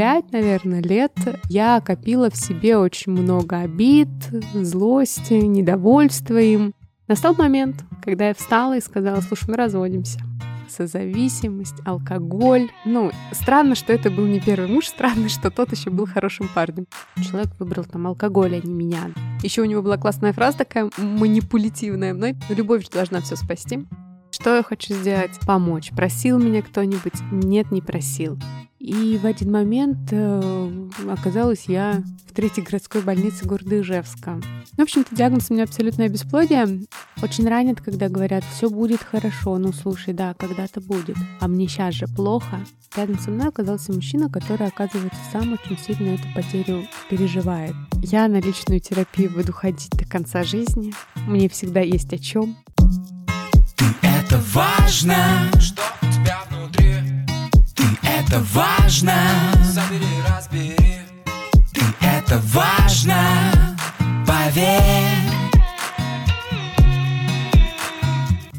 пять, наверное, лет я копила в себе очень много обид, злости, недовольства им. Настал момент, когда я встала и сказала, слушай, мы разводимся созависимость, алкоголь. Ну, странно, что это был не первый муж, странно, что тот еще был хорошим парнем. Человек выбрал там алкоголь, а не меня. Еще у него была классная фраза такая манипулятивная мной. Любовь должна все спасти. Что я хочу сделать? Помочь. Просил меня кто-нибудь? Нет, не просил. И в один момент э, оказалась я в третьей городской больнице города Ижевска. В общем-то, диагноз у меня абсолютное бесплодие. Очень ранит, когда говорят, все будет хорошо. Ну, слушай, да, когда-то будет. А мне сейчас же плохо. Рядом со мной оказался мужчина, который, оказывается, сам очень сильно эту потерю переживает. Я на личную терапию буду ходить до конца жизни. Мне всегда есть о чем. Это важно, что у тебя внутри. Ты это важно, забери, разбери. Ты это важно, поверь.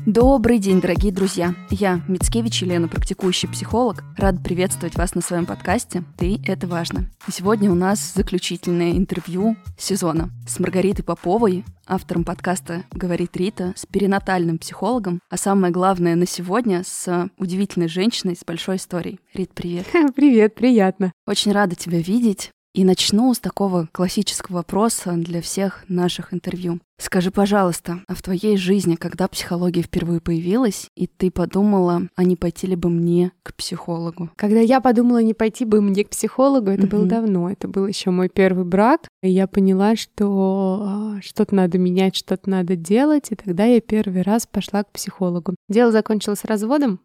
Добрый день, дорогие друзья! Я, Мицкевич Елена, практикующий психолог. Рад приветствовать вас на своем подкасте «Ты – это важно». И сегодня у нас заключительное интервью сезона с Маргаритой Поповой, автором подкаста «Говорит Рита», с перинатальным психологом, а самое главное на сегодня с удивительной женщиной с большой историей. Рит, привет! Привет, приятно. Очень рада тебя видеть. И начну с такого классического вопроса для всех наших интервью. Скажи, пожалуйста, а в твоей жизни, когда психология впервые появилась, и ты подумала, а не пойти ли бы мне к психологу? Когда я подумала, не пойти бы мне к психологу, это было давно, это был еще мой первый брак, и я поняла, что а, что-то надо менять, что-то надо делать, и тогда я первый раз пошла к психологу. Дело закончилось разводом.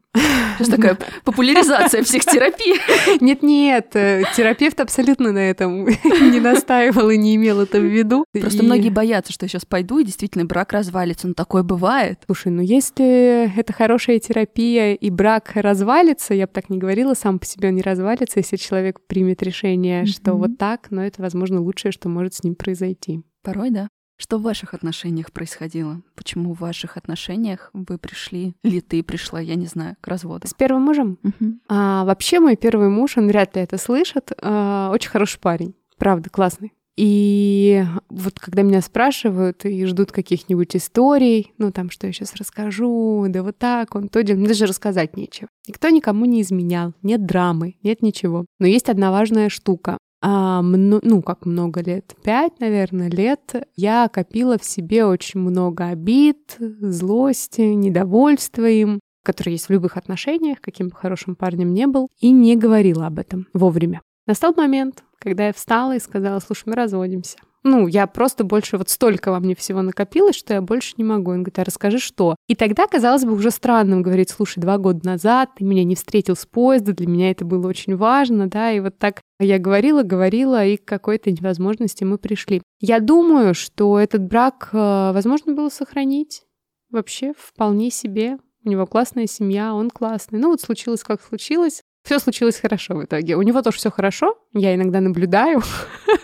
Что такая популяризация психотерапии? Нет-нет, э, терапевт абсолютно на этом не настаивал и не имел это в виду. Просто И- многие боятся, что сейчас пойду, и действительно брак развалится. Ну, такое бывает. Слушай, ну если это хорошая терапия и брак развалится, я бы так не говорила, сам по себе он не развалится, если человек примет решение, что Мгм. вот так, но это, возможно, лучшее, что может с ним произойти. Порой, да. Что в ваших отношениях происходило? Почему в ваших отношениях вы пришли, или ты пришла, я не знаю, к разводу? С первым мужем? Мгм. А, вообще мой первый муж, он вряд ли это слышит, а, очень хороший парень, правда, классный. И вот когда меня спрашивают и ждут каких-нибудь историй, ну там, что я сейчас расскажу, да вот так, он то делал, мне даже рассказать нечего. Никто никому не изменял, нет драмы, нет ничего. Но есть одна важная штука. А, ну, как много лет, пять, наверное, лет, я копила в себе очень много обид, злости, недовольства им, которые есть в любых отношениях, каким бы хорошим парнем не был, и не говорила об этом вовремя. Настал момент, когда я встала и сказала, слушай, мы разводимся. Ну, я просто больше, вот столько во мне всего накопилось, что я больше не могу. Он говорит, а расскажи, что? И тогда казалось бы уже странным говорить, слушай, два года назад ты меня не встретил с поезда, для меня это было очень важно, да, и вот так я говорила, говорила, и к какой-то невозможности мы пришли. Я думаю, что этот брак э, возможно было сохранить вообще вполне себе. У него классная семья, он классный. Ну вот случилось, как случилось. Все случилось хорошо в итоге. У него тоже все хорошо. Я иногда наблюдаю.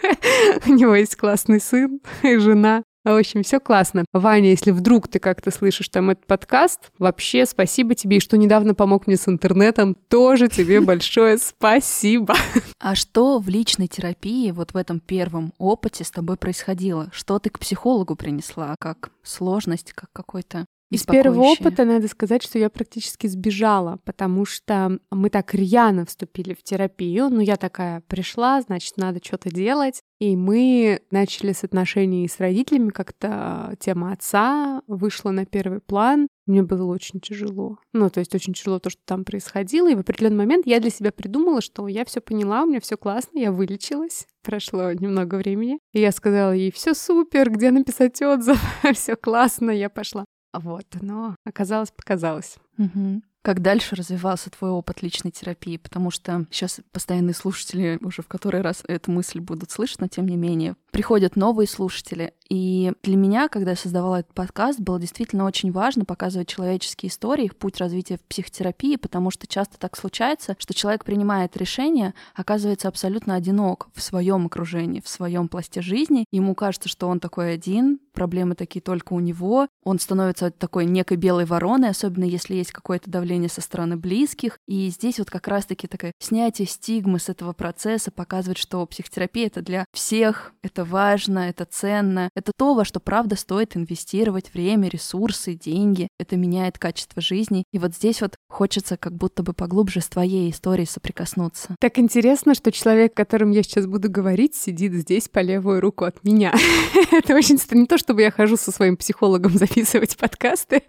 У него есть классный сын и жена. В общем, все классно. Ваня, если вдруг ты как-то слышишь там этот подкаст, вообще спасибо тебе, и что недавно помог мне с интернетом, тоже тебе большое спасибо. А что в личной терапии, вот в этом первом опыте с тобой происходило? Что ты к психологу принесла? Как сложность, как какой-то Из первого опыта надо сказать, что я практически сбежала, потому что мы так рьяно вступили в терапию. Ну, я такая пришла, значит, надо что-то делать. И мы начали с отношений с родителями, как-то тема отца вышла на первый план. Мне было очень тяжело. Ну, то есть очень тяжело то, что там происходило. И в определенный момент я для себя придумала, что я все поняла, у меня все классно, я вылечилась. Прошло немного времени. И я сказала ей, все супер, где написать отзыв, все классно, я пошла. Вот, но оказалось, показалось. Мгм. Как дальше развивался твой опыт личной терапии? Потому что сейчас постоянные слушатели уже в который раз эту мысль будут слышать, но тем не менее приходят новые слушатели, И для меня, когда я создавала этот подкаст, было действительно очень важно показывать человеческие истории, их путь развития в психотерапии, потому что часто так случается, что человек принимает решение, оказывается абсолютно одинок в своем окружении, в своем пласте жизни. Ему кажется, что он такой один, проблемы такие только у него. Он становится такой некой белой вороной, особенно если есть какое-то давление со стороны близких. И здесь вот как раз-таки такое снятие стигмы с этого процесса показывает, что психотерапия — это для всех, это важно, это ценно, это то, во что правда стоит инвестировать время, ресурсы, деньги. Это меняет качество жизни. И вот здесь вот хочется как будто бы поглубже с твоей историей соприкоснуться. Так интересно, что человек, которым я сейчас буду говорить, сидит здесь по левую руку от меня. Это очень. Не то, чтобы я хожу со своим психологом записывать подкасты,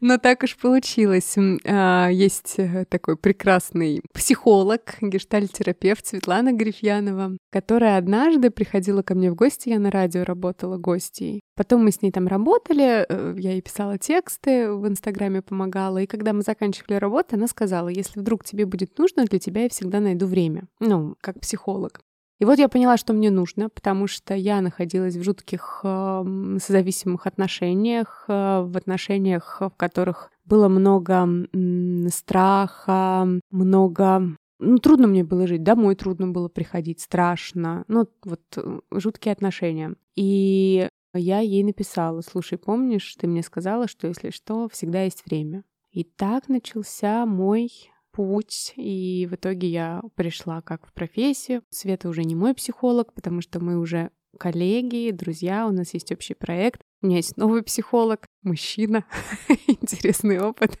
но так уж получилось. А, есть э, такой прекрасный психолог, гештальтерапевт Светлана Грифьянова, которая однажды приходила ко мне в гости, я на радио работала гостьей. Потом мы с ней там работали, э, я ей писала тексты, в Инстаграме помогала, и когда мы заканчивали работу, она сказала, если вдруг тебе будет нужно, для тебя я всегда найду время, ну, как психолог. И вот я поняла, что мне нужно, потому что я находилась в жутких э, созависимых отношениях, э, в отношениях, в которых было много страха, много ну, трудно мне было жить, домой трудно было приходить, страшно. Ну, вот э, жуткие отношения. И я ей написала, слушай, помнишь, ты мне сказала, что если что, всегда есть время. И так начался мой путь, и в итоге я пришла как в профессию. Света уже не мой психолог, потому что мы уже коллеги, друзья, у нас есть общий проект. У меня есть новый психолог, мужчина, интересный опыт.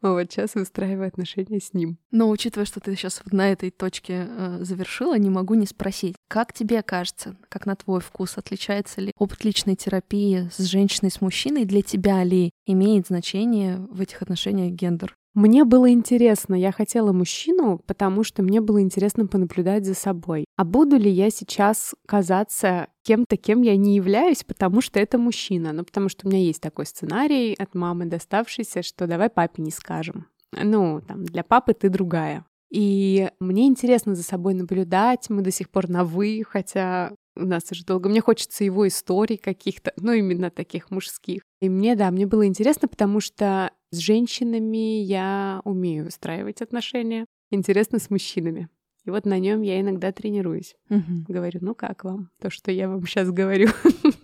Вот сейчас выстраиваю отношения с ним. Но учитывая, что ты сейчас вот на этой точке э, завершила, не могу не спросить, как тебе кажется, как на твой вкус, отличается ли опыт личной терапии с женщиной, с мужчиной? Для тебя ли имеет значение в этих отношениях гендер? Мне было интересно, я хотела мужчину, потому что мне было интересно понаблюдать за собой. А буду ли я сейчас казаться кем-то, кем я не являюсь, потому что это мужчина? Ну, потому что у меня есть такой сценарий от мамы доставшийся, что давай папе не скажем. Ну, там, для папы ты другая. И мне интересно за собой наблюдать, мы до сих пор на «вы», хотя у нас уже долго. Мне хочется его историй каких-то, ну, именно таких мужских. И мне, да, мне было интересно, потому что с женщинами я умею выстраивать отношения. Интересно с мужчинами. И вот на нем я иногда тренируюсь. Угу. Говорю, ну как вам то, что я вам сейчас говорю?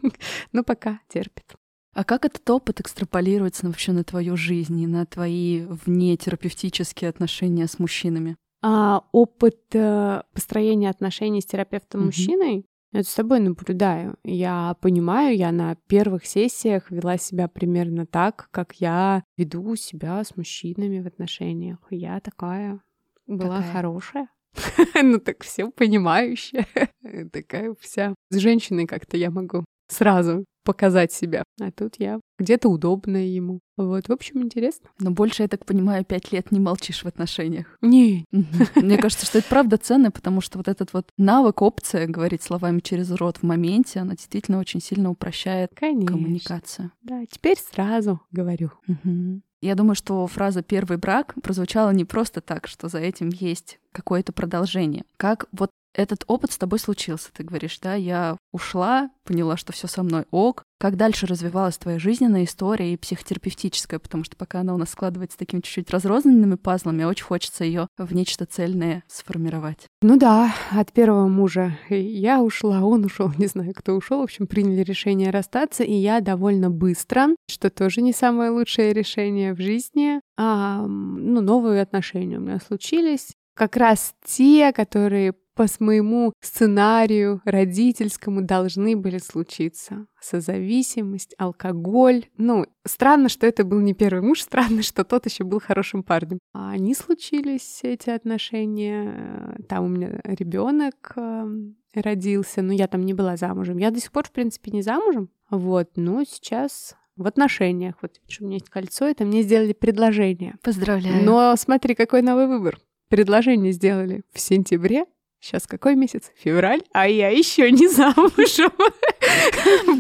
ну пока терпит. А как этот опыт экстраполируется вообще на твою жизнь и на твои внетерапевтические отношения с мужчинами? А опыт э, построения отношений с терапевтом мужчиной я с собой наблюдаю. Я понимаю, я на первых сессиях вела себя примерно так, как я веду себя с мужчинами в отношениях. Я такая была такая. хорошая. ну так все понимающая. такая вся. С женщиной как-то я могу сразу показать себя. А тут я где-то удобная ему. Вот, в общем, интересно. Но больше, я так понимаю, пять лет не молчишь в отношениях. Не. Мне кажется, что это правда ценно, потому что вот этот вот навык, опция говорить словами через рот в моменте, она действительно очень сильно упрощает Конечно. коммуникацию. Да, теперь сразу говорю. Я думаю, что фраза «первый брак» прозвучала не просто так, что за этим есть какое-то продолжение. Как вот этот опыт с тобой случился, ты говоришь, да, я ушла, поняла, что все со мной ок. Как дальше развивалась твоя жизненная история и психотерапевтическая, потому что пока она у нас складывается такими чуть-чуть разрозненными пазлами, очень хочется ее в нечто цельное сформировать. Ну да, от первого мужа я ушла, он ушел, не знаю, кто ушел. В общем, приняли решение расстаться, и я довольно быстро, что тоже не самое лучшее решение в жизни, а, ну, новые отношения у меня случились. Как раз те, которые по моему сценарию родительскому должны были случиться. Созависимость, алкоголь. Ну, странно, что это был не первый муж, странно, что тот еще был хорошим парнем. А они случились, эти отношения. Там у меня ребенок эм, родился, но я там не была замужем. Я до сих пор, в принципе, не замужем. Вот, но сейчас в отношениях. Вот у меня есть кольцо, это мне сделали предложение. Поздравляю. Но смотри, какой новый выбор. Предложение сделали в сентябре, Сейчас какой месяц? Февраль, а я еще не замужем.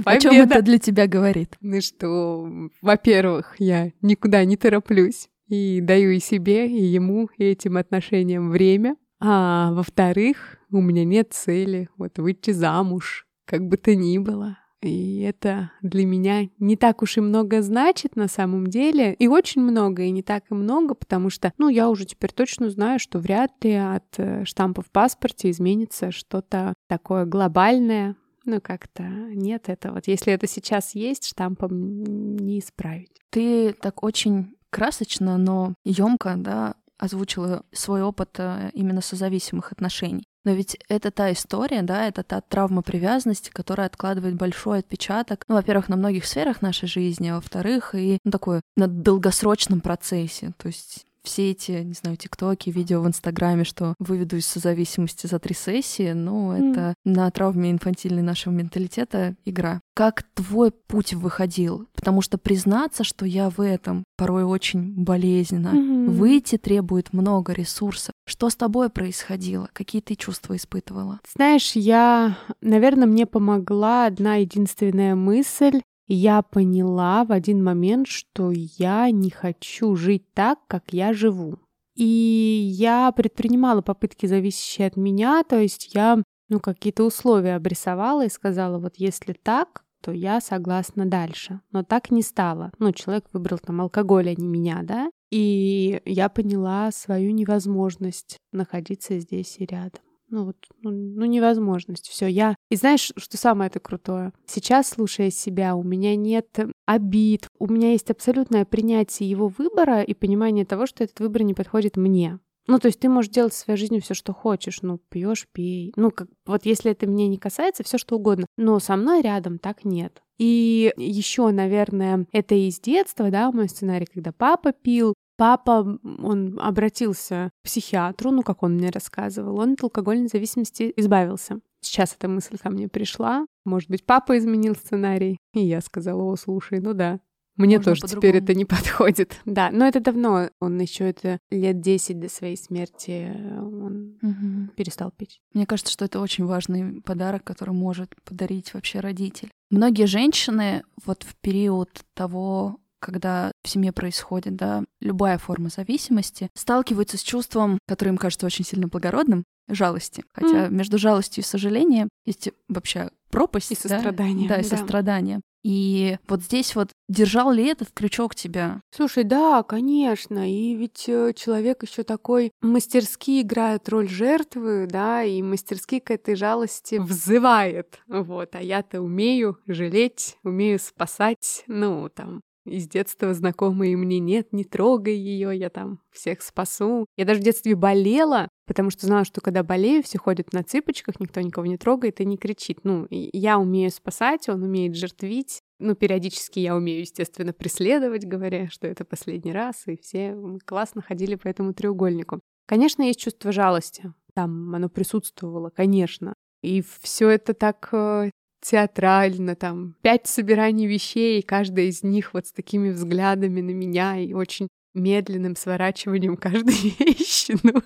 О чем это для тебя говорит? Ну что, во-первых, я никуда не тороплюсь и даю и себе, и ему, и этим отношениям время. А во-вторых, у меня нет цели вот выйти замуж, как бы то ни было. И это для меня не так уж и много значит на самом деле. И очень много, и не так и много, потому что, ну, я уже теперь точно знаю, что вряд ли от э, штампа в паспорте изменится что-то такое глобальное. Ну, как-то нет этого. Вот если это сейчас есть, штампом не исправить. Ты так очень красочно, но емко, да, озвучила свой опыт э, именно созависимых отношений. Но ведь это та история, да, это та травма привязанности, которая откладывает большой отпечаток, ну, во-первых, на многих сферах нашей жизни, а во-вторых, и ну, такое на долгосрочном процессе. То есть все эти, не знаю, тиктоки, видео в Инстаграме, что выведу из созависимости за три сессии, ну, mm. это на травме инфантильной нашего менталитета игра. Как твой путь выходил? Потому что признаться, что я в этом порой очень болезненно. Mm-hmm. Выйти требует много ресурсов. Что с тобой происходило? Какие ты чувства испытывала? Знаешь, я, наверное, мне помогла одна единственная мысль я поняла в один момент, что я не хочу жить так, как я живу. И я предпринимала попытки, зависящие от меня, то есть я ну, какие-то условия обрисовала и сказала, вот если так, то я согласна дальше. Но так не стало. Ну, человек выбрал там алкоголь, а не меня, да? И я поняла свою невозможность находиться здесь и рядом ну вот, ну, ну невозможность. Все, я... И знаешь, что самое это крутое? Сейчас, слушая себя, у меня нет обид, у меня есть абсолютное принятие его выбора и понимание того, что этот выбор не подходит мне. Ну, то есть ты можешь делать в своей жизни все, что хочешь. Ну, пьешь, пей. Ну, как вот если это меня не касается, все что угодно. Но со мной рядом так нет. И еще, наверное, это из детства, да, мой сценарий, когда папа пил, Папа, он обратился к психиатру, ну, как он мне рассказывал, он от алкогольной зависимости избавился. Сейчас эта мысль ко мне пришла. Может быть, папа изменил сценарий. И я сказала, о, слушай, ну да, мне Можно тоже теперь это не подходит. Да, но это давно. Он еще это лет 10 до своей смерти он угу. перестал пить. Мне кажется, что это очень важный подарок, который может подарить вообще родитель. Многие женщины вот в период того, когда в семье происходит, да, любая форма зависимости, сталкиваются с чувством, которое им кажется очень сильно благородным, жалости. Хотя mm. между жалостью и сожалением есть вообще пропасть. И сострадание. Да, да, и да. сострадание. И вот здесь вот держал ли этот крючок тебя? Слушай, да, конечно. И ведь э, человек еще такой мастерски играет роль жертвы, да, и мастерски к этой жалости взывает. Вот, а я-то умею жалеть, умею спасать, ну, там, из детства знакомые мне нет, не трогай ее, я там всех спасу. Я даже в детстве болела, потому что знала, что когда болею, все ходят на цыпочках, никто никого не трогает и не кричит. Ну, я умею спасать, он умеет жертвить. Ну, периодически я умею, естественно, преследовать, говоря, что это последний раз, и все классно ходили по этому треугольнику. Конечно, есть чувство жалости. Там оно присутствовало, конечно. И все это так э, театрально, там, пять собираний вещей, и каждая из них вот с такими взглядами на меня и очень медленным сворачиванием каждой вещи. Ну,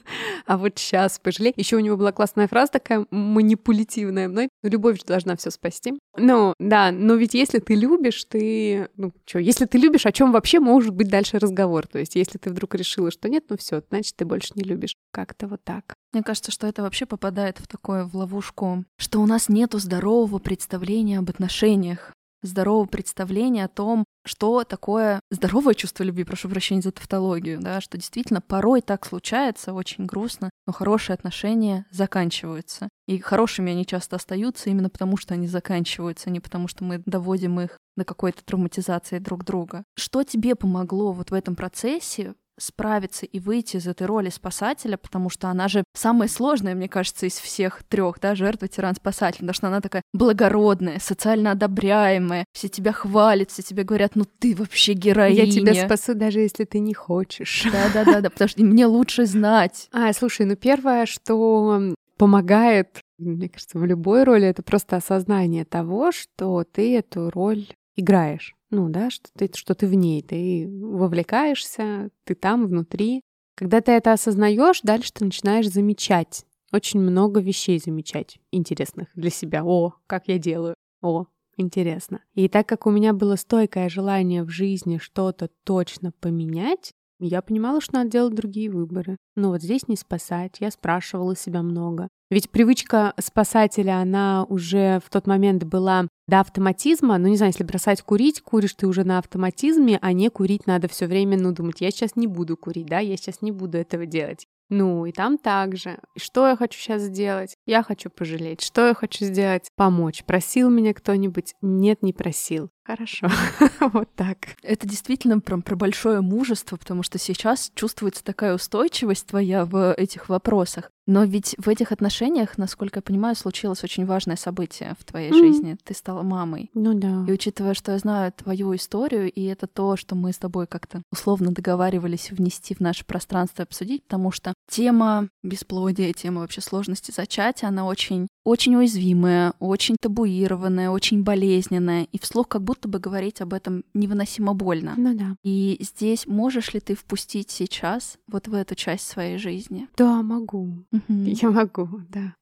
а вот сейчас пожалей. Еще у него была классная фраза такая манипулятивная мной. Ну, любовь должна все спасти. Ну, да, но ведь если ты любишь, ты... Ну, что, если ты любишь, о чем вообще может быть дальше разговор? То есть, если ты вдруг решила, что нет, ну все, значит, ты больше не любишь. Как-то вот так. Мне кажется, что это вообще попадает в такое, в ловушку, что у нас нету здорового представления об отношениях здорового представления о том, что такое здоровое чувство любви, прошу прощения за тавтологию, да, что действительно порой так случается, очень грустно, но хорошие отношения заканчиваются. И хорошими они часто остаются именно потому, что они заканчиваются, а не потому, что мы доводим их до какой-то травматизации друг друга. Что тебе помогло вот в этом процессе справиться и выйти из этой роли спасателя, потому что она же самая сложная, мне кажется, из всех трех, да, жертва, тиран, спасатель, потому что она такая благородная, социально одобряемая, все тебя хвалят, все тебе говорят, ну ты вообще героиня. Я тебя спасу, даже если ты не хочешь. Да-да-да, потому что мне лучше знать. А, слушай, ну первое, что помогает мне кажется, в любой роли это просто осознание того, что ты эту роль играешь ну да, что ты, что ты в ней, ты вовлекаешься, ты там внутри. Когда ты это осознаешь, дальше ты начинаешь замечать, очень много вещей замечать интересных для себя. О, как я делаю. О, интересно. И так как у меня было стойкое желание в жизни что-то точно поменять, Я понимала, что надо делать другие выборы. Но вот здесь не спасать. Я спрашивала себя много. Ведь привычка спасателя, она уже в тот момент была до автоматизма. Ну, не знаю, если бросать курить, куришь ты уже на автоматизме, а не курить надо все время, ну, думать, я сейчас не буду курить, да, я сейчас не буду этого делать. Ну, и там также. Что я хочу сейчас сделать? Я хочу пожалеть. Что я хочу сделать? Помочь. Просил меня кто-нибудь? Нет, не просил. Хорошо. вот так. Это действительно прям про большое мужество, потому что сейчас чувствуется такая устойчивость твоя в этих вопросах. Но ведь в этих отношениях, насколько я понимаю, случилось очень важное событие в твоей mm. жизни. Ты стала мамой. Ну да. И учитывая, что я знаю твою историю, и это то, что мы с тобой как-то условно договаривались внести в наше пространство и обсудить, потому что тема бесплодия, тема вообще сложности зачатия, она очень, очень уязвимая, очень табуированная, очень болезненная, и вслух как будто бы говорить об этом невыносимо больно. Ну да. И здесь можешь ли ты впустить сейчас вот в эту часть своей жизни? Да, могу. Я могу, да.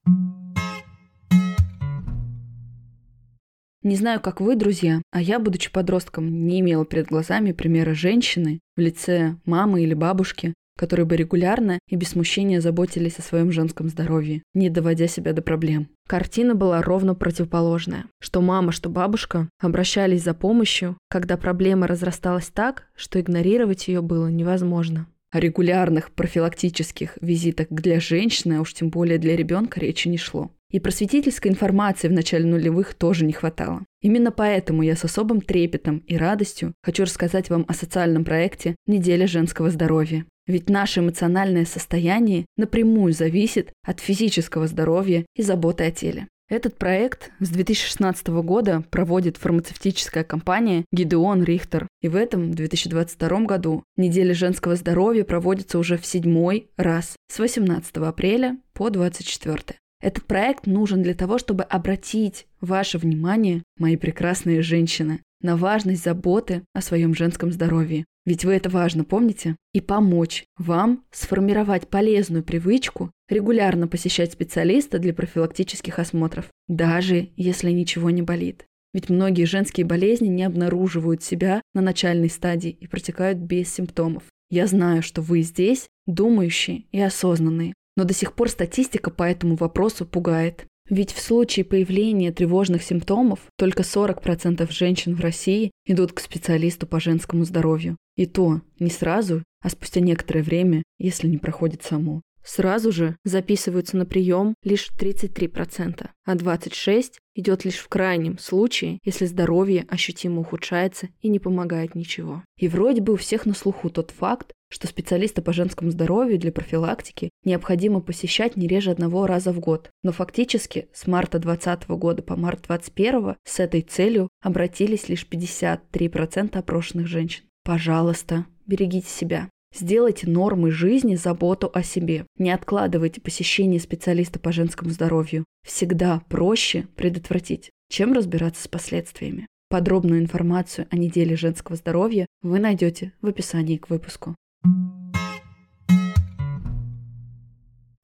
Не знаю, как вы, друзья, а я, будучи подростком, не имела перед глазами примера женщины в лице мамы или бабушки, которые бы регулярно и без смущения заботились о своем женском здоровье, не доводя себя до проблем. Картина была ровно противоположная. Что мама, что бабушка обращались за помощью, когда проблема разрасталась так, что игнорировать ее было невозможно. О регулярных профилактических визитах для женщины, а уж тем более для ребенка, речи не шло. И просветительской информации в начале нулевых тоже не хватало. Именно поэтому я с особым трепетом и радостью хочу рассказать вам о социальном проекте «Неделя женского здоровья». Ведь наше эмоциональное состояние напрямую зависит от физического здоровья и заботы о теле. Этот проект с 2016 года проводит фармацевтическая компания Гидеон Рихтер. И в этом 2022 году неделя женского здоровья проводится уже в седьмой раз с 18 апреля по 24. Этот проект нужен для того, чтобы обратить ваше внимание, мои прекрасные женщины, на важность заботы о своем женском здоровье. Ведь вы это важно помните? И помочь вам сформировать полезную привычку регулярно посещать специалиста для профилактических осмотров, даже если ничего не болит. Ведь многие женские болезни не обнаруживают себя на начальной стадии и протекают без симптомов. Я знаю, что вы здесь думающие и осознанные, но до сих пор статистика по этому вопросу пугает. Ведь в случае появления тревожных симптомов только 40% женщин в России идут к специалисту по женскому здоровью. И то не сразу, а спустя некоторое время, если не проходит само. Сразу же записываются на прием лишь 33%, а 26% идет лишь в крайнем случае, если здоровье ощутимо ухудшается и не помогает ничего. И вроде бы у всех на слуху тот факт, что специалиста по женскому здоровью для профилактики необходимо посещать не реже одного раза в год. Но фактически с марта 2020 года по март 2021 с этой целью обратились лишь 53% опрошенных женщин. Пожалуйста, берегите себя. Сделайте нормой жизни заботу о себе. Не откладывайте посещение специалиста по женскому здоровью. Всегда проще предотвратить, чем разбираться с последствиями. Подробную информацию о неделе женского здоровья вы найдете в описании к выпуску.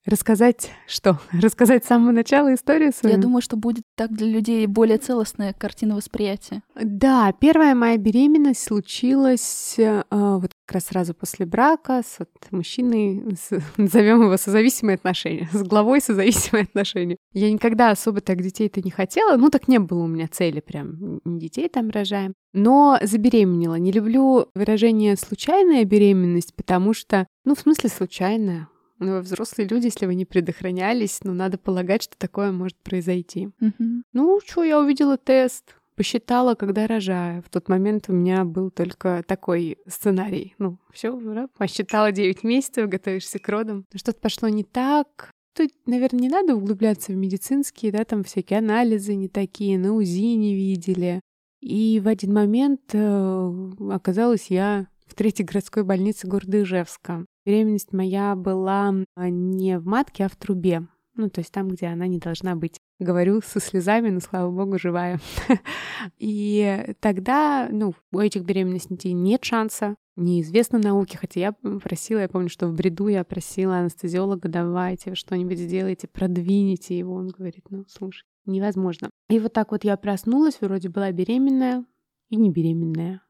Рассказать что? Рассказать с самого начала историю свою? Я думаю, что будет так для людей более целостная картина восприятия. Да, первая моя беременность случилась э, вот как раз сразу после брака с вот, мужчиной, с, назовем его созависимые отношения, с главой созависимые отношения. Я никогда особо так детей-то не хотела, ну так не было у меня цели прям, детей там рожаем. Но забеременела. Не люблю выражение «случайная беременность», потому что, ну, в смысле случайная, но вы взрослые люди, если вы не предохранялись, ну, надо полагать, что такое может произойти. Угу. Ну, что, я увидела тест, посчитала, когда рожаю. В тот момент у меня был только такой сценарий. Ну, все, посчитала 9 месяцев, готовишься к родам. Что-то пошло не так. Тут, наверное, не надо углубляться в медицинские, да, там всякие анализы не такие, на УЗИ не видели. И в один момент э, оказалась я в третьей городской больнице города Ижевска. Беременность моя была а, не в матке, а в трубе. Ну, то есть там, где она не должна быть. Говорю со слезами, но, слава богу, живая. И тогда, ну, у этих беременностей нет шанса. Неизвестно науке, хотя я просила, я помню, что в бреду я просила анестезиолога, давайте что-нибудь сделайте, продвините его. Он говорит, ну, слушай, невозможно. И вот так вот я проснулась, вроде была беременная и не беременная.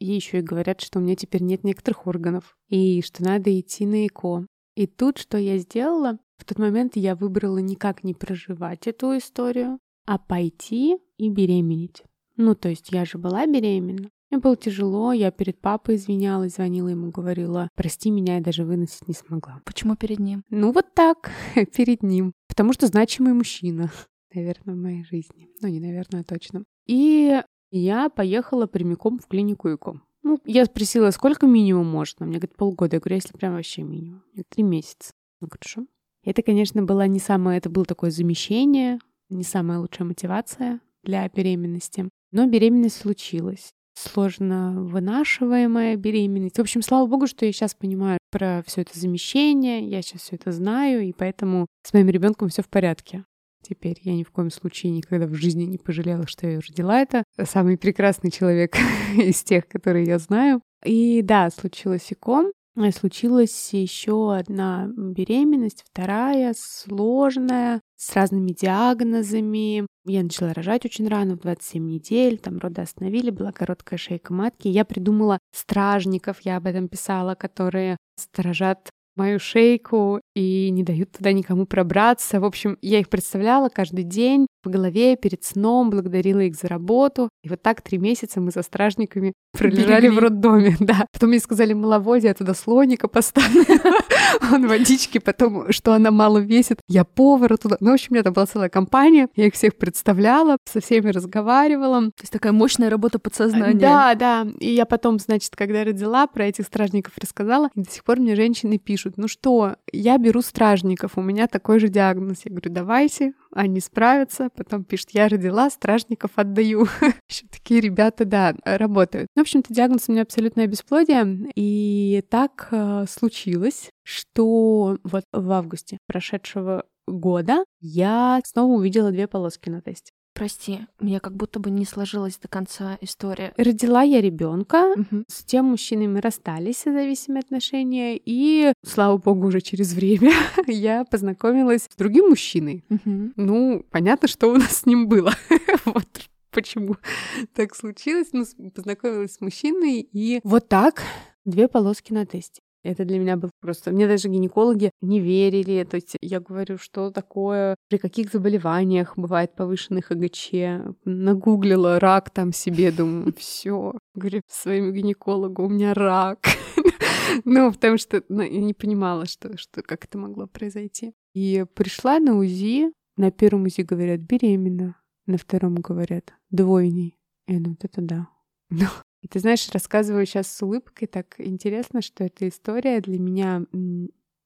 Ей еще и говорят, что у меня теперь нет некоторых органов, и что надо идти на ЭКО. И тут что я сделала? В тот момент я выбрала никак не проживать эту историю, а пойти и беременеть. Ну, то есть я же была беременна. Мне было тяжело, я перед папой извинялась, звонила ему, говорила, прости меня, я даже выносить не смогла. Почему перед ним? Ну вот так, перед ним. Потому что значимый мужчина, наверное, в моей жизни. Ну не наверное, а точно. И я поехала прямиком в клинику ИКО. Ну, я спросила, сколько минимум можно? Мне говорит, полгода. Я говорю, если прям вообще минимум. Три месяца. Ну, хорошо. Это, конечно, была не самое, это было такое замещение, не самая лучшая мотивация для беременности. Но беременность случилась сложно вынашиваемая беременность. В общем, слава богу, что я сейчас понимаю про все это замещение, я сейчас все это знаю, и поэтому с моим ребенком все в порядке. Теперь я ни в коем случае никогда в жизни не пожалела, что я родила это. Самый прекрасный человек из тех, которые я знаю. И да, случилось ИКОМ. Случилась еще одна беременность, вторая, сложная, с разными диагнозами. Я начала рожать очень рано, в 27 недель, там роды остановили, была короткая шейка матки. Я придумала стражников, я об этом писала, которые сторожат мою шейку и не дают туда никому пробраться. В общем, я их представляла каждый день в голове перед сном, благодарила их за работу. И вот так три месяца мы со стражниками пролежали в роддоме. Да. Потом мне сказали, маловозе, я туда слоника поставлю. Он водички, потом, что она мало весит. Я повара туда. Ну, в общем, у меня там была целая компания. Я их всех представляла, со всеми разговаривала. То есть такая мощная работа подсознания. Да, да. И я потом, значит, когда родила, про этих стражников рассказала. И до сих пор мне женщины пишут, ну что, я беру стражников, у меня такой же диагноз. Я говорю, давайте, они справятся. Потом пишет, я родила, стражников отдаю. Еще такие ребята, да, работают. В общем-то, диагноз у меня абсолютное бесплодие. И так э, случилось, что вот в августе прошедшего года я снова увидела две полоски на тесте. Прости, мне как будто бы не сложилась до конца история. Родила я ребенка, угу. с тем мужчиной мы расстались зависимые отношения, и, слава богу, уже через время я познакомилась с другим мужчиной. Угу. Ну, понятно, что у нас с ним было. вот почему так случилось. Ну, познакомилась с мужчиной, и вот так две полоски на тесте. Это для меня был просто... Мне даже гинекологи не верили. То есть я говорю, что такое, при каких заболеваниях бывает повышенный ХГЧ. Нагуглила рак там себе, думаю, все. Говорю своему гинекологу, у меня рак. Ну, потому что ну, я не понимала, что, что, как это могло произойти. И пришла на УЗИ. На первом УЗИ говорят, беременна. На втором говорят, двойней. И ну, вот это да. И ты знаешь, рассказываю сейчас с улыбкой, так интересно, что эта история для меня...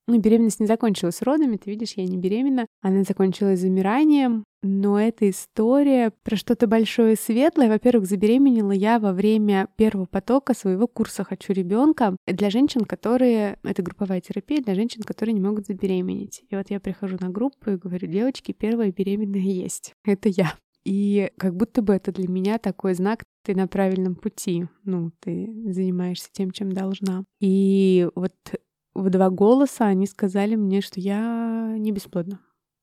Ну, беременность не закончилась родами, ты видишь, я не беременна. Она закончилась замиранием, но эта история про что-то большое и светлое. Во-первых, забеременела я во время первого потока своего курса «Хочу ребенка» для женщин, которые... Это групповая терапия для женщин, которые не могут забеременеть. И вот я прихожу на группу и говорю, девочки, первая беременная есть. Это я. И как будто бы это для меня такой знак, ты на правильном пути, ну, ты занимаешься тем, чем должна. И вот в два голоса они сказали мне, что я не бесплодна.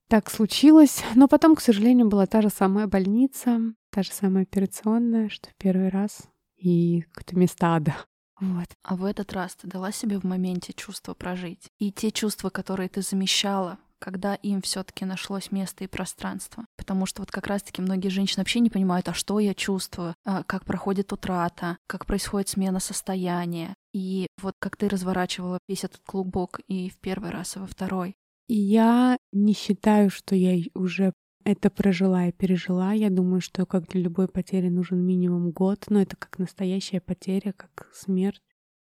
Так случилось, но потом, к сожалению, была та же самая больница, та же самая операционная, что в первый раз, и какое-то место ада. Вот. А в этот раз ты дала себе в моменте чувство прожить. И те чувства, которые ты замещала когда им все-таки нашлось место и пространство. Потому что вот как раз-таки многие женщины вообще не понимают, а что я чувствую, а как проходит утрата, как происходит смена состояния. И вот как ты разворачивала весь этот клубок и в первый раз, и во второй. Я не считаю, что я уже это прожила и пережила. Я думаю, что как для любой потери нужен минимум год, но это как настоящая потеря, как смерть.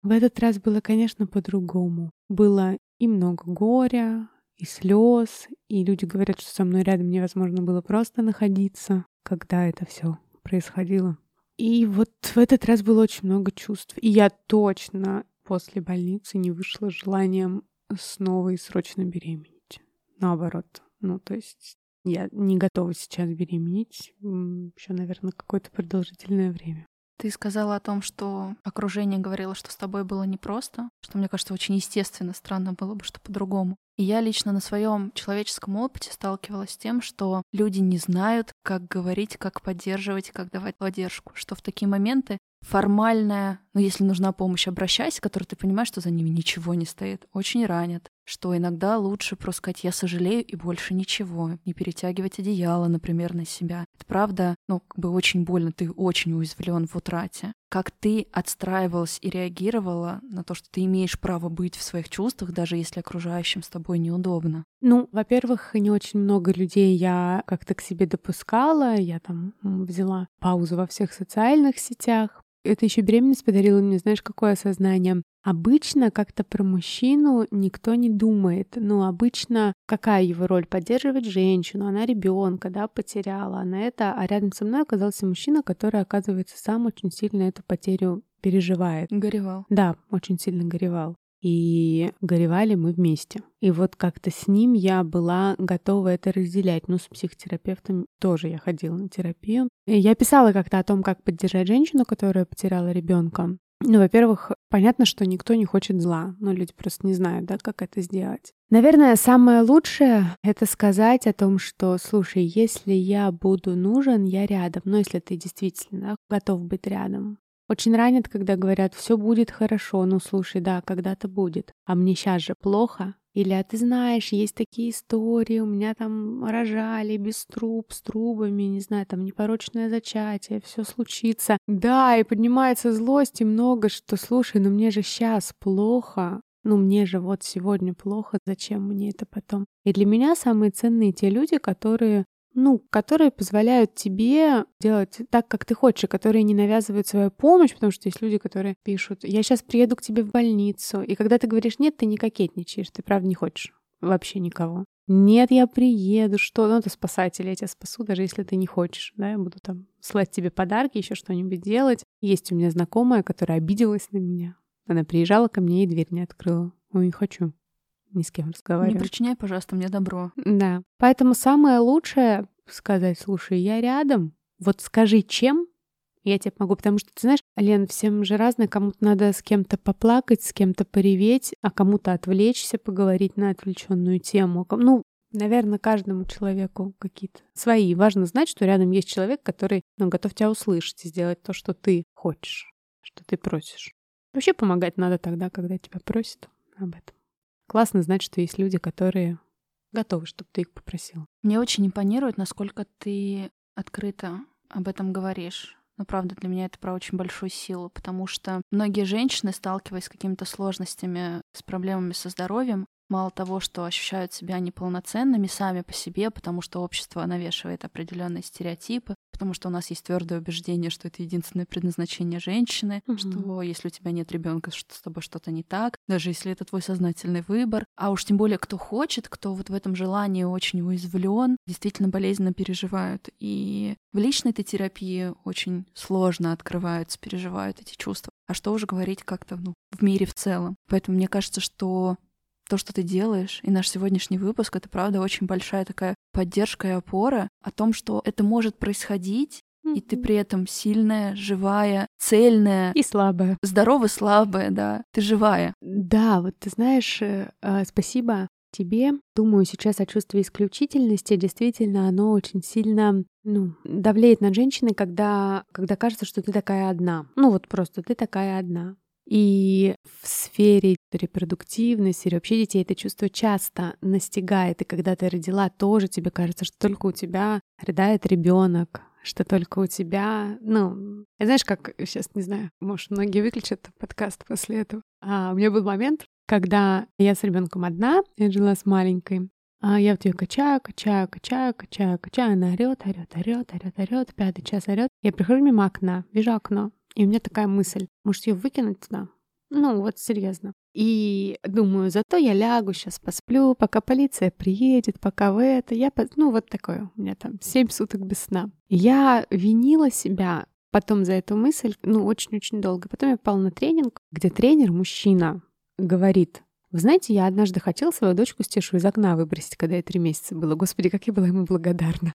В этот раз было, конечно, по-другому. Было и много горя, и слез, и люди говорят, что со мной рядом невозможно было просто находиться, когда это все происходило. И вот в этот раз было очень много чувств. И я точно после больницы не вышла с желанием снова и срочно беременеть. Наоборот. Ну, то есть я не готова сейчас беременеть еще, наверное, какое-то продолжительное время. Ты сказала о том, что окружение говорило, что с тобой было непросто, что, мне кажется, очень естественно, странно было бы, что по-другому. И я лично на своем человеческом опыте сталкивалась с тем, что люди не знают, как говорить, как поддерживать, как давать поддержку, что в такие моменты формальная, ну, если нужна помощь, обращайся, который ты понимаешь, что за ними ничего не стоит, очень ранят, что иногда лучше просто сказать «я сожалею» и больше ничего, не перетягивать одеяло, например, на себя. Это правда, ну, как бы очень больно, ты очень уязвлен в утрате. Как ты отстраивалась и реагировала на то, что ты имеешь право быть в своих чувствах, даже если окружающим с тобой неудобно? Ну, во-первых, не очень много людей я как-то к себе допускала. Я там взяла паузу во всех социальных сетях, это еще беременность подарила мне, знаешь, какое осознание? Обычно как-то про мужчину никто не думает. Ну, обычно какая его роль? Поддерживать женщину, она ребенка, да, потеряла, она это, а рядом со мной оказался мужчина, который, оказывается, сам очень сильно эту потерю переживает. Горевал. Да, очень сильно горевал и горевали мы вместе. И вот как-то с ним я была готова это разделять. Ну, с психотерапевтом тоже я ходила на терапию. И я писала как-то о том, как поддержать женщину, которая потеряла ребенка. Ну, во-первых, понятно, что никто не хочет зла, но люди просто не знают, да, как это сделать. Наверное, самое лучшее — это сказать о том, что, слушай, если я буду нужен, я рядом. Но если ты действительно да, готов быть рядом, очень ранит, когда говорят, все будет хорошо, ну слушай, да, когда-то будет. А мне сейчас же плохо. Или, а ты знаешь, есть такие истории, у меня там рожали без труб, с трубами, не знаю, там непорочное зачатие, все случится. Да, и поднимается злость и много, что, слушай, ну мне же сейчас плохо, ну мне же вот сегодня плохо, зачем мне это потом? И для меня самые ценные те люди, которые ну, которые позволяют тебе делать так, как ты хочешь, которые не навязывают свою помощь, потому что есть люди, которые пишут, я сейчас приеду к тебе в больницу, и когда ты говоришь нет, ты не кокетничаешь, ты правда не хочешь вообще никого. Нет, я приеду, что? Ну, это спасатели, я тебя спасу, даже если ты не хочешь, да, я буду там слать тебе подарки, еще что-нибудь делать. Есть у меня знакомая, которая обиделась на меня. Она приезжала ко мне и дверь не открыла. Ой, не хочу ни с кем разговаривать. Не причиняй, пожалуйста, мне добро. Да. Поэтому самое лучшее сказать, слушай, я рядом, вот скажи, чем, я тебе помогу, потому что, ты знаешь, Лен, всем же разное, кому-то надо с кем-то поплакать, с кем-то пореветь, а кому-то отвлечься, поговорить на отвлеченную тему. Ну, наверное, каждому человеку какие-то свои. Важно знать, что рядом есть человек, который ну, готов тебя услышать и сделать то, что ты хочешь, что ты просишь. Вообще помогать надо тогда, когда тебя просят об этом. Классно знать, что есть люди, которые готовы, чтобы ты их попросил. Мне очень импонирует, насколько ты открыто об этом говоришь. Но правда, для меня это про очень большую силу, потому что многие женщины, сталкиваясь с какими-то сложностями, с проблемами со здоровьем, мало того, что ощущают себя неполноценными сами по себе, потому что общество навешивает определенные стереотипы, потому что у нас есть твердое убеждение, что это единственное предназначение женщины, угу. что если у тебя нет ребенка, что с тобой что-то не так, даже если это твой сознательный выбор. А уж тем более, кто хочет, кто вот в этом желании очень уязвлен, действительно болезненно переживают. И в личной этой терапии очень сложно открываются, переживают эти чувства. А что уже говорить как-то ну, в мире в целом. Поэтому мне кажется, что то, что ты делаешь, и наш сегодняшний выпуск, это правда очень большая такая поддержка и опора о том, что это может происходить, и ты при этом сильная, живая, цельная. И слабая. Здоровая, слабая, да. Ты живая. Да, вот ты знаешь, э, э, спасибо тебе. Думаю сейчас о чувстве исключительности. Действительно, оно очень сильно ну, давлеет над женщиной, когда, когда кажется, что ты такая одна. Ну вот просто ты такая одна. И в сфере репродуктивности или вообще детей это чувство часто настигает. И когда ты родила, тоже тебе кажется, что только у тебя рыдает ребенок, что только у тебя, ну, знаешь, как сейчас, не знаю, может, многие выключат подкаст после этого. А у меня был момент, когда я с ребенком одна, я жила с маленькой, а я вот ее качаю, качаю, качаю, качаю, качаю, она орет, орет, орет, орет, орет, пятый час орет. Я прихожу мимо окна, вижу окно, и у меня такая мысль, может, ее выкинуть туда? Ну, вот серьезно. И думаю, зато я лягу, сейчас посплю, пока полиция приедет, пока в это. Я, ну, вот такое. У меня там семь суток без сна. Я винила себя потом за эту мысль, ну, очень-очень долго. Потом я попала на тренинг, где тренер, мужчина, говорит, вы знаете, я однажды хотела свою дочку Стешу из окна выбросить, когда ей три месяца было. Господи, как я была ему благодарна.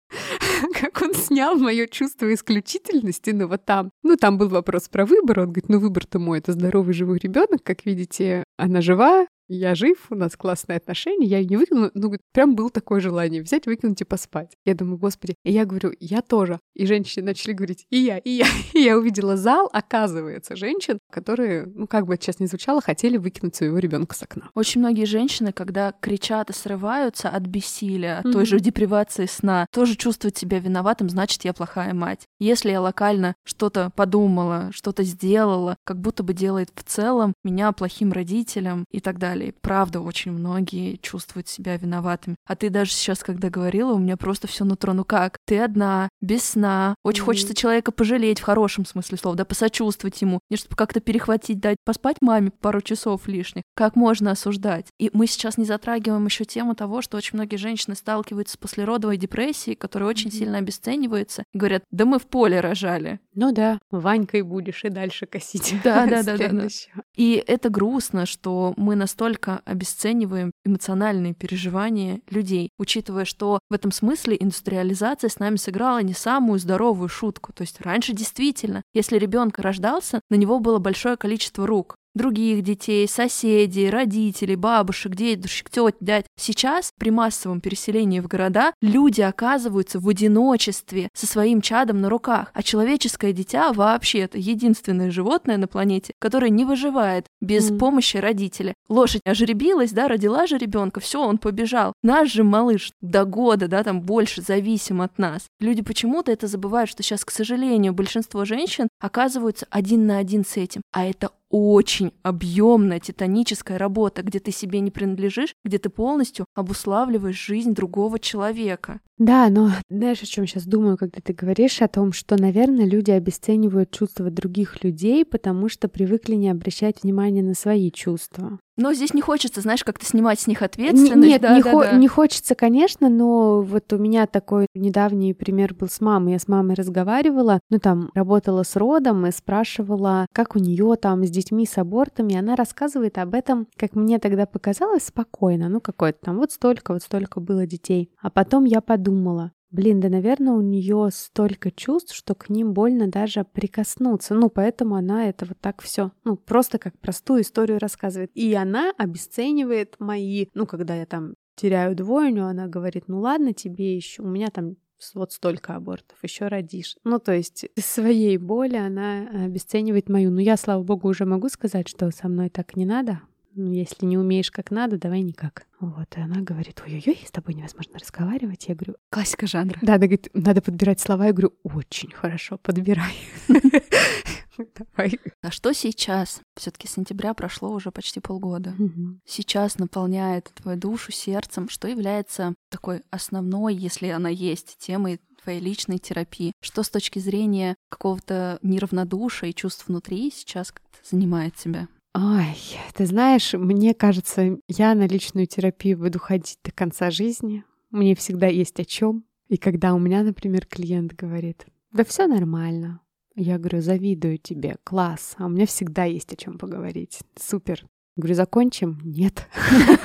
как он снял мое чувство исключительности, ну вот там. Ну, там был вопрос про выбор. Он говорит, ну, выбор-то мой, это здоровый живой ребенок, как видите, она жива, я жив, у нас классные отношения, я ее не выкинула, ну, прям было такое желание взять, выкинуть и поспать. Я думаю, господи, и я говорю, я тоже. И женщины начали говорить, и я, и я. И я увидела зал, оказывается, женщин, которые, ну, как бы это сейчас не звучало, хотели выкинуть своего ребенка с окна. Очень многие женщины, когда кричат и срываются от бессилия, mm-hmm. той же депривации сна, тоже чувствуют себя виноватым, значит, я плохая мать. Если я локально что-то подумала, что-то сделала, как будто бы делает в целом меня плохим родителем и так далее. Правда, очень многие чувствуют себя виноватыми. А ты даже сейчас, когда говорила, у меня просто все нутро, ну как? Ты одна, без сна, очень mm-hmm. хочется человека пожалеть в хорошем смысле слова, да, посочувствовать ему, не чтобы как-то перехватить, дать поспать маме пару часов лишних. Как можно осуждать? И мы сейчас не затрагиваем еще тему того, что очень многие женщины сталкиваются с послеродовой депрессией, которая очень mm-hmm. сильно обесценивается, и говорят, да мы в поле рожали. Ну да, Ванькой будешь и дальше косить. Да, да, да, да. И это грустно, что мы настолько обесцениваем эмоциональные переживания людей, учитывая, что в этом смысле индустриализация с нами сыграла не самую здоровую шутку. То есть раньше действительно, если ребенок рождался, на него было большое количество рук других детей, соседей, родителей, бабушек, дедушек, теть, дядь. Сейчас при массовом переселении в города люди оказываются в одиночестве со своим чадом на руках, а человеческое дитя вообще это единственное животное на планете, которое не выживает без mm. помощи родителя. Лошадь ожеребилась, да, родила же ребенка, все, он побежал. Наш же малыш до года, да, там больше зависим от нас. Люди почему-то это забывают, что сейчас, к сожалению, большинство женщин оказываются один на один с этим, а это очень объемная титаническая работа, где ты себе не принадлежишь, где ты полностью обуславливаешь жизнь другого человека. Да, но знаешь, о чем сейчас думаю, когда ты говоришь о том, что, наверное, люди обесценивают чувства других людей, потому что привыкли не обращать внимания на свои чувства. Но здесь не хочется, знаешь, как-то снимать с них ответственность. Нет, да, не, да, хо- да. не хочется, конечно, но вот у меня такой недавний пример был с мамой. Я с мамой разговаривала, ну там работала с родом и спрашивала, как у нее там с детьми, с абортами. Она рассказывает об этом, как мне тогда показалось, спокойно. Ну какой-то там вот столько, вот столько было детей. А потом я подумала, Блин, да, наверное, у нее столько чувств, что к ним больно даже прикоснуться. Ну, поэтому она это вот так все, ну, просто как простую историю рассказывает. И она обесценивает мои, ну, когда я там теряю двойню, она говорит, ну ладно, тебе еще, у меня там вот столько абортов, еще родишь. Ну, то есть своей боли она обесценивает мою. Ну, я, слава богу, уже могу сказать, что со мной так не надо, ну, если не умеешь как надо, давай никак. Вот, и она говорит, ой-ой-ой, с тобой невозможно разговаривать. Я говорю, классика жанра. Да, она говорит, надо подбирать слова. Я говорю, очень хорошо, подбирай. Давай. А что сейчас? Все-таки сентября прошло уже почти полгода. Сейчас наполняет твою душу сердцем, что является такой основной, если она есть, темой твоей личной терапии? Что с точки зрения какого-то неравнодушия и чувств внутри сейчас как-то занимает тебя? Ой, ты знаешь, мне кажется, я на личную терапию буду ходить до конца жизни. Мне всегда есть о чем. И когда у меня, например, клиент говорит, да все нормально, я говорю, завидую тебе, класс, а у меня всегда есть о чем поговорить. Супер. Говорю, закончим? Нет.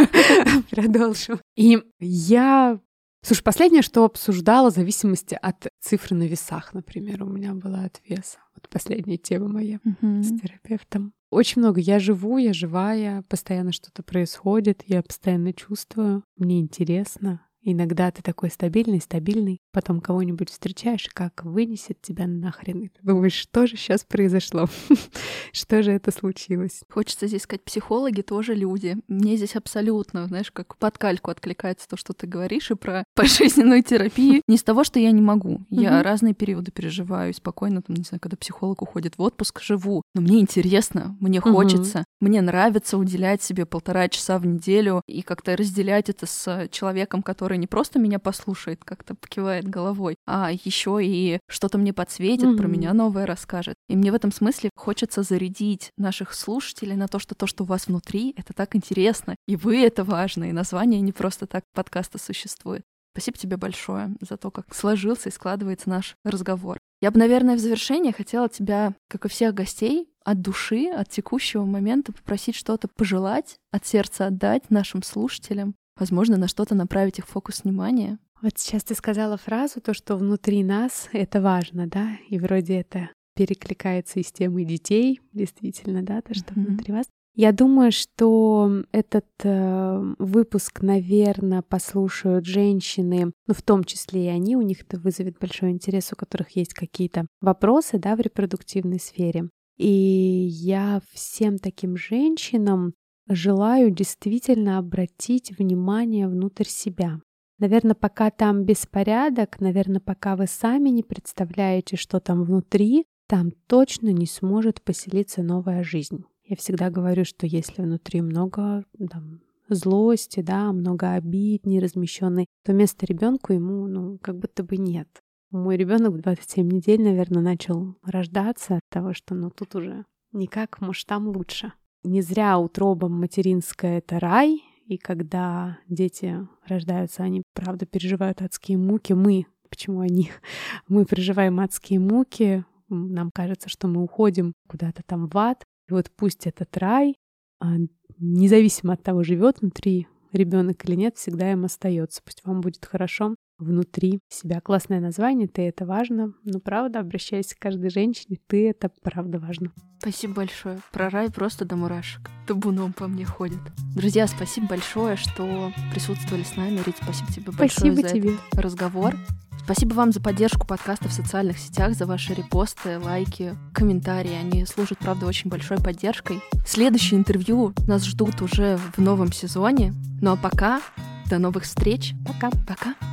Продолжим. И я Слушай, последнее, что обсуждала, в зависимости от цифры на весах, например, у меня была от веса. Вот последняя тема моя с терапевтом. Очень много. Я живу, я живая, постоянно что-то происходит, я постоянно чувствую, мне интересно. Иногда ты такой стабильный, стабильный, потом кого-нибудь встречаешь, как вынесет тебя нахрен. И ты думаешь, что же сейчас произошло? что же это случилось? Хочется здесь сказать, психологи тоже люди. Мне здесь абсолютно, знаешь, как под кальку откликается то, что ты говоришь, и про пожизненную терапию. Не с того, что я не могу. Я разные периоды переживаю, спокойно, там, не знаю, когда психолог уходит в отпуск, живу. Но мне интересно, мне хочется, мне нравится уделять себе полтора часа в неделю и как-то разделять это с человеком, который который не просто меня послушает, как-то покивает головой, а еще и что-то мне подсветит, mm-hmm. про меня новое расскажет. И мне в этом смысле хочется зарядить наших слушателей на то, что то, что у вас внутри, это так интересно, и вы это важно, и название не просто так подкаста существует. Спасибо тебе большое за то, как сложился и складывается наш разговор. Я бы, наверное, в завершение хотела тебя, как и всех гостей, от души, от текущего момента попросить что-то пожелать, от сердца отдать нашим слушателям, возможно, на что-то направить их фокус внимания. Вот сейчас ты сказала фразу, то, что внутри нас, это важно, да, и вроде это перекликается и с темой детей, действительно, да, то, что mm-hmm. внутри вас. Я думаю, что этот э, выпуск, наверное, послушают женщины, ну, в том числе и они, у них это вызовет большой интерес, у которых есть какие-то вопросы, да, в репродуктивной сфере. И я всем таким женщинам желаю действительно обратить внимание внутрь себя. Наверное, пока там беспорядок, наверное, пока вы сами не представляете, что там внутри, там точно не сможет поселиться новая жизнь. Я всегда говорю, что если внутри много там, злости, да, много обид неразмещенной, то места ребенку ему, ну, как будто бы нет. Мой ребенок в 27 недель, наверное, начал рождаться от того, что ну тут уже никак, может, там лучше. Не зря утроба материнская — это рай, и когда дети рождаются, они, правда, переживают адские муки. Мы, почему они? Мы переживаем адские муки, нам кажется, что мы уходим куда-то там в ад. И вот пусть этот рай, а, независимо от того, живет внутри ребенок или нет, всегда им остается. Пусть вам будет хорошо внутри себя. Классное название, ты это важно. Ну, правда, обращаясь к каждой женщине, ты это правда важно. Спасибо большое. Про рай просто до мурашек. Табуном по мне ходит. Друзья, спасибо большое, что присутствовали с нами. Рит, спасибо тебе большое спасибо за тебе. этот разговор. Спасибо вам за поддержку подкаста в социальных сетях, за ваши репосты, лайки, комментарии. Они служат, правда, очень большой поддержкой. Следующее интервью нас ждут уже в новом сезоне. Ну а пока, до новых встреч. Пока. Пока.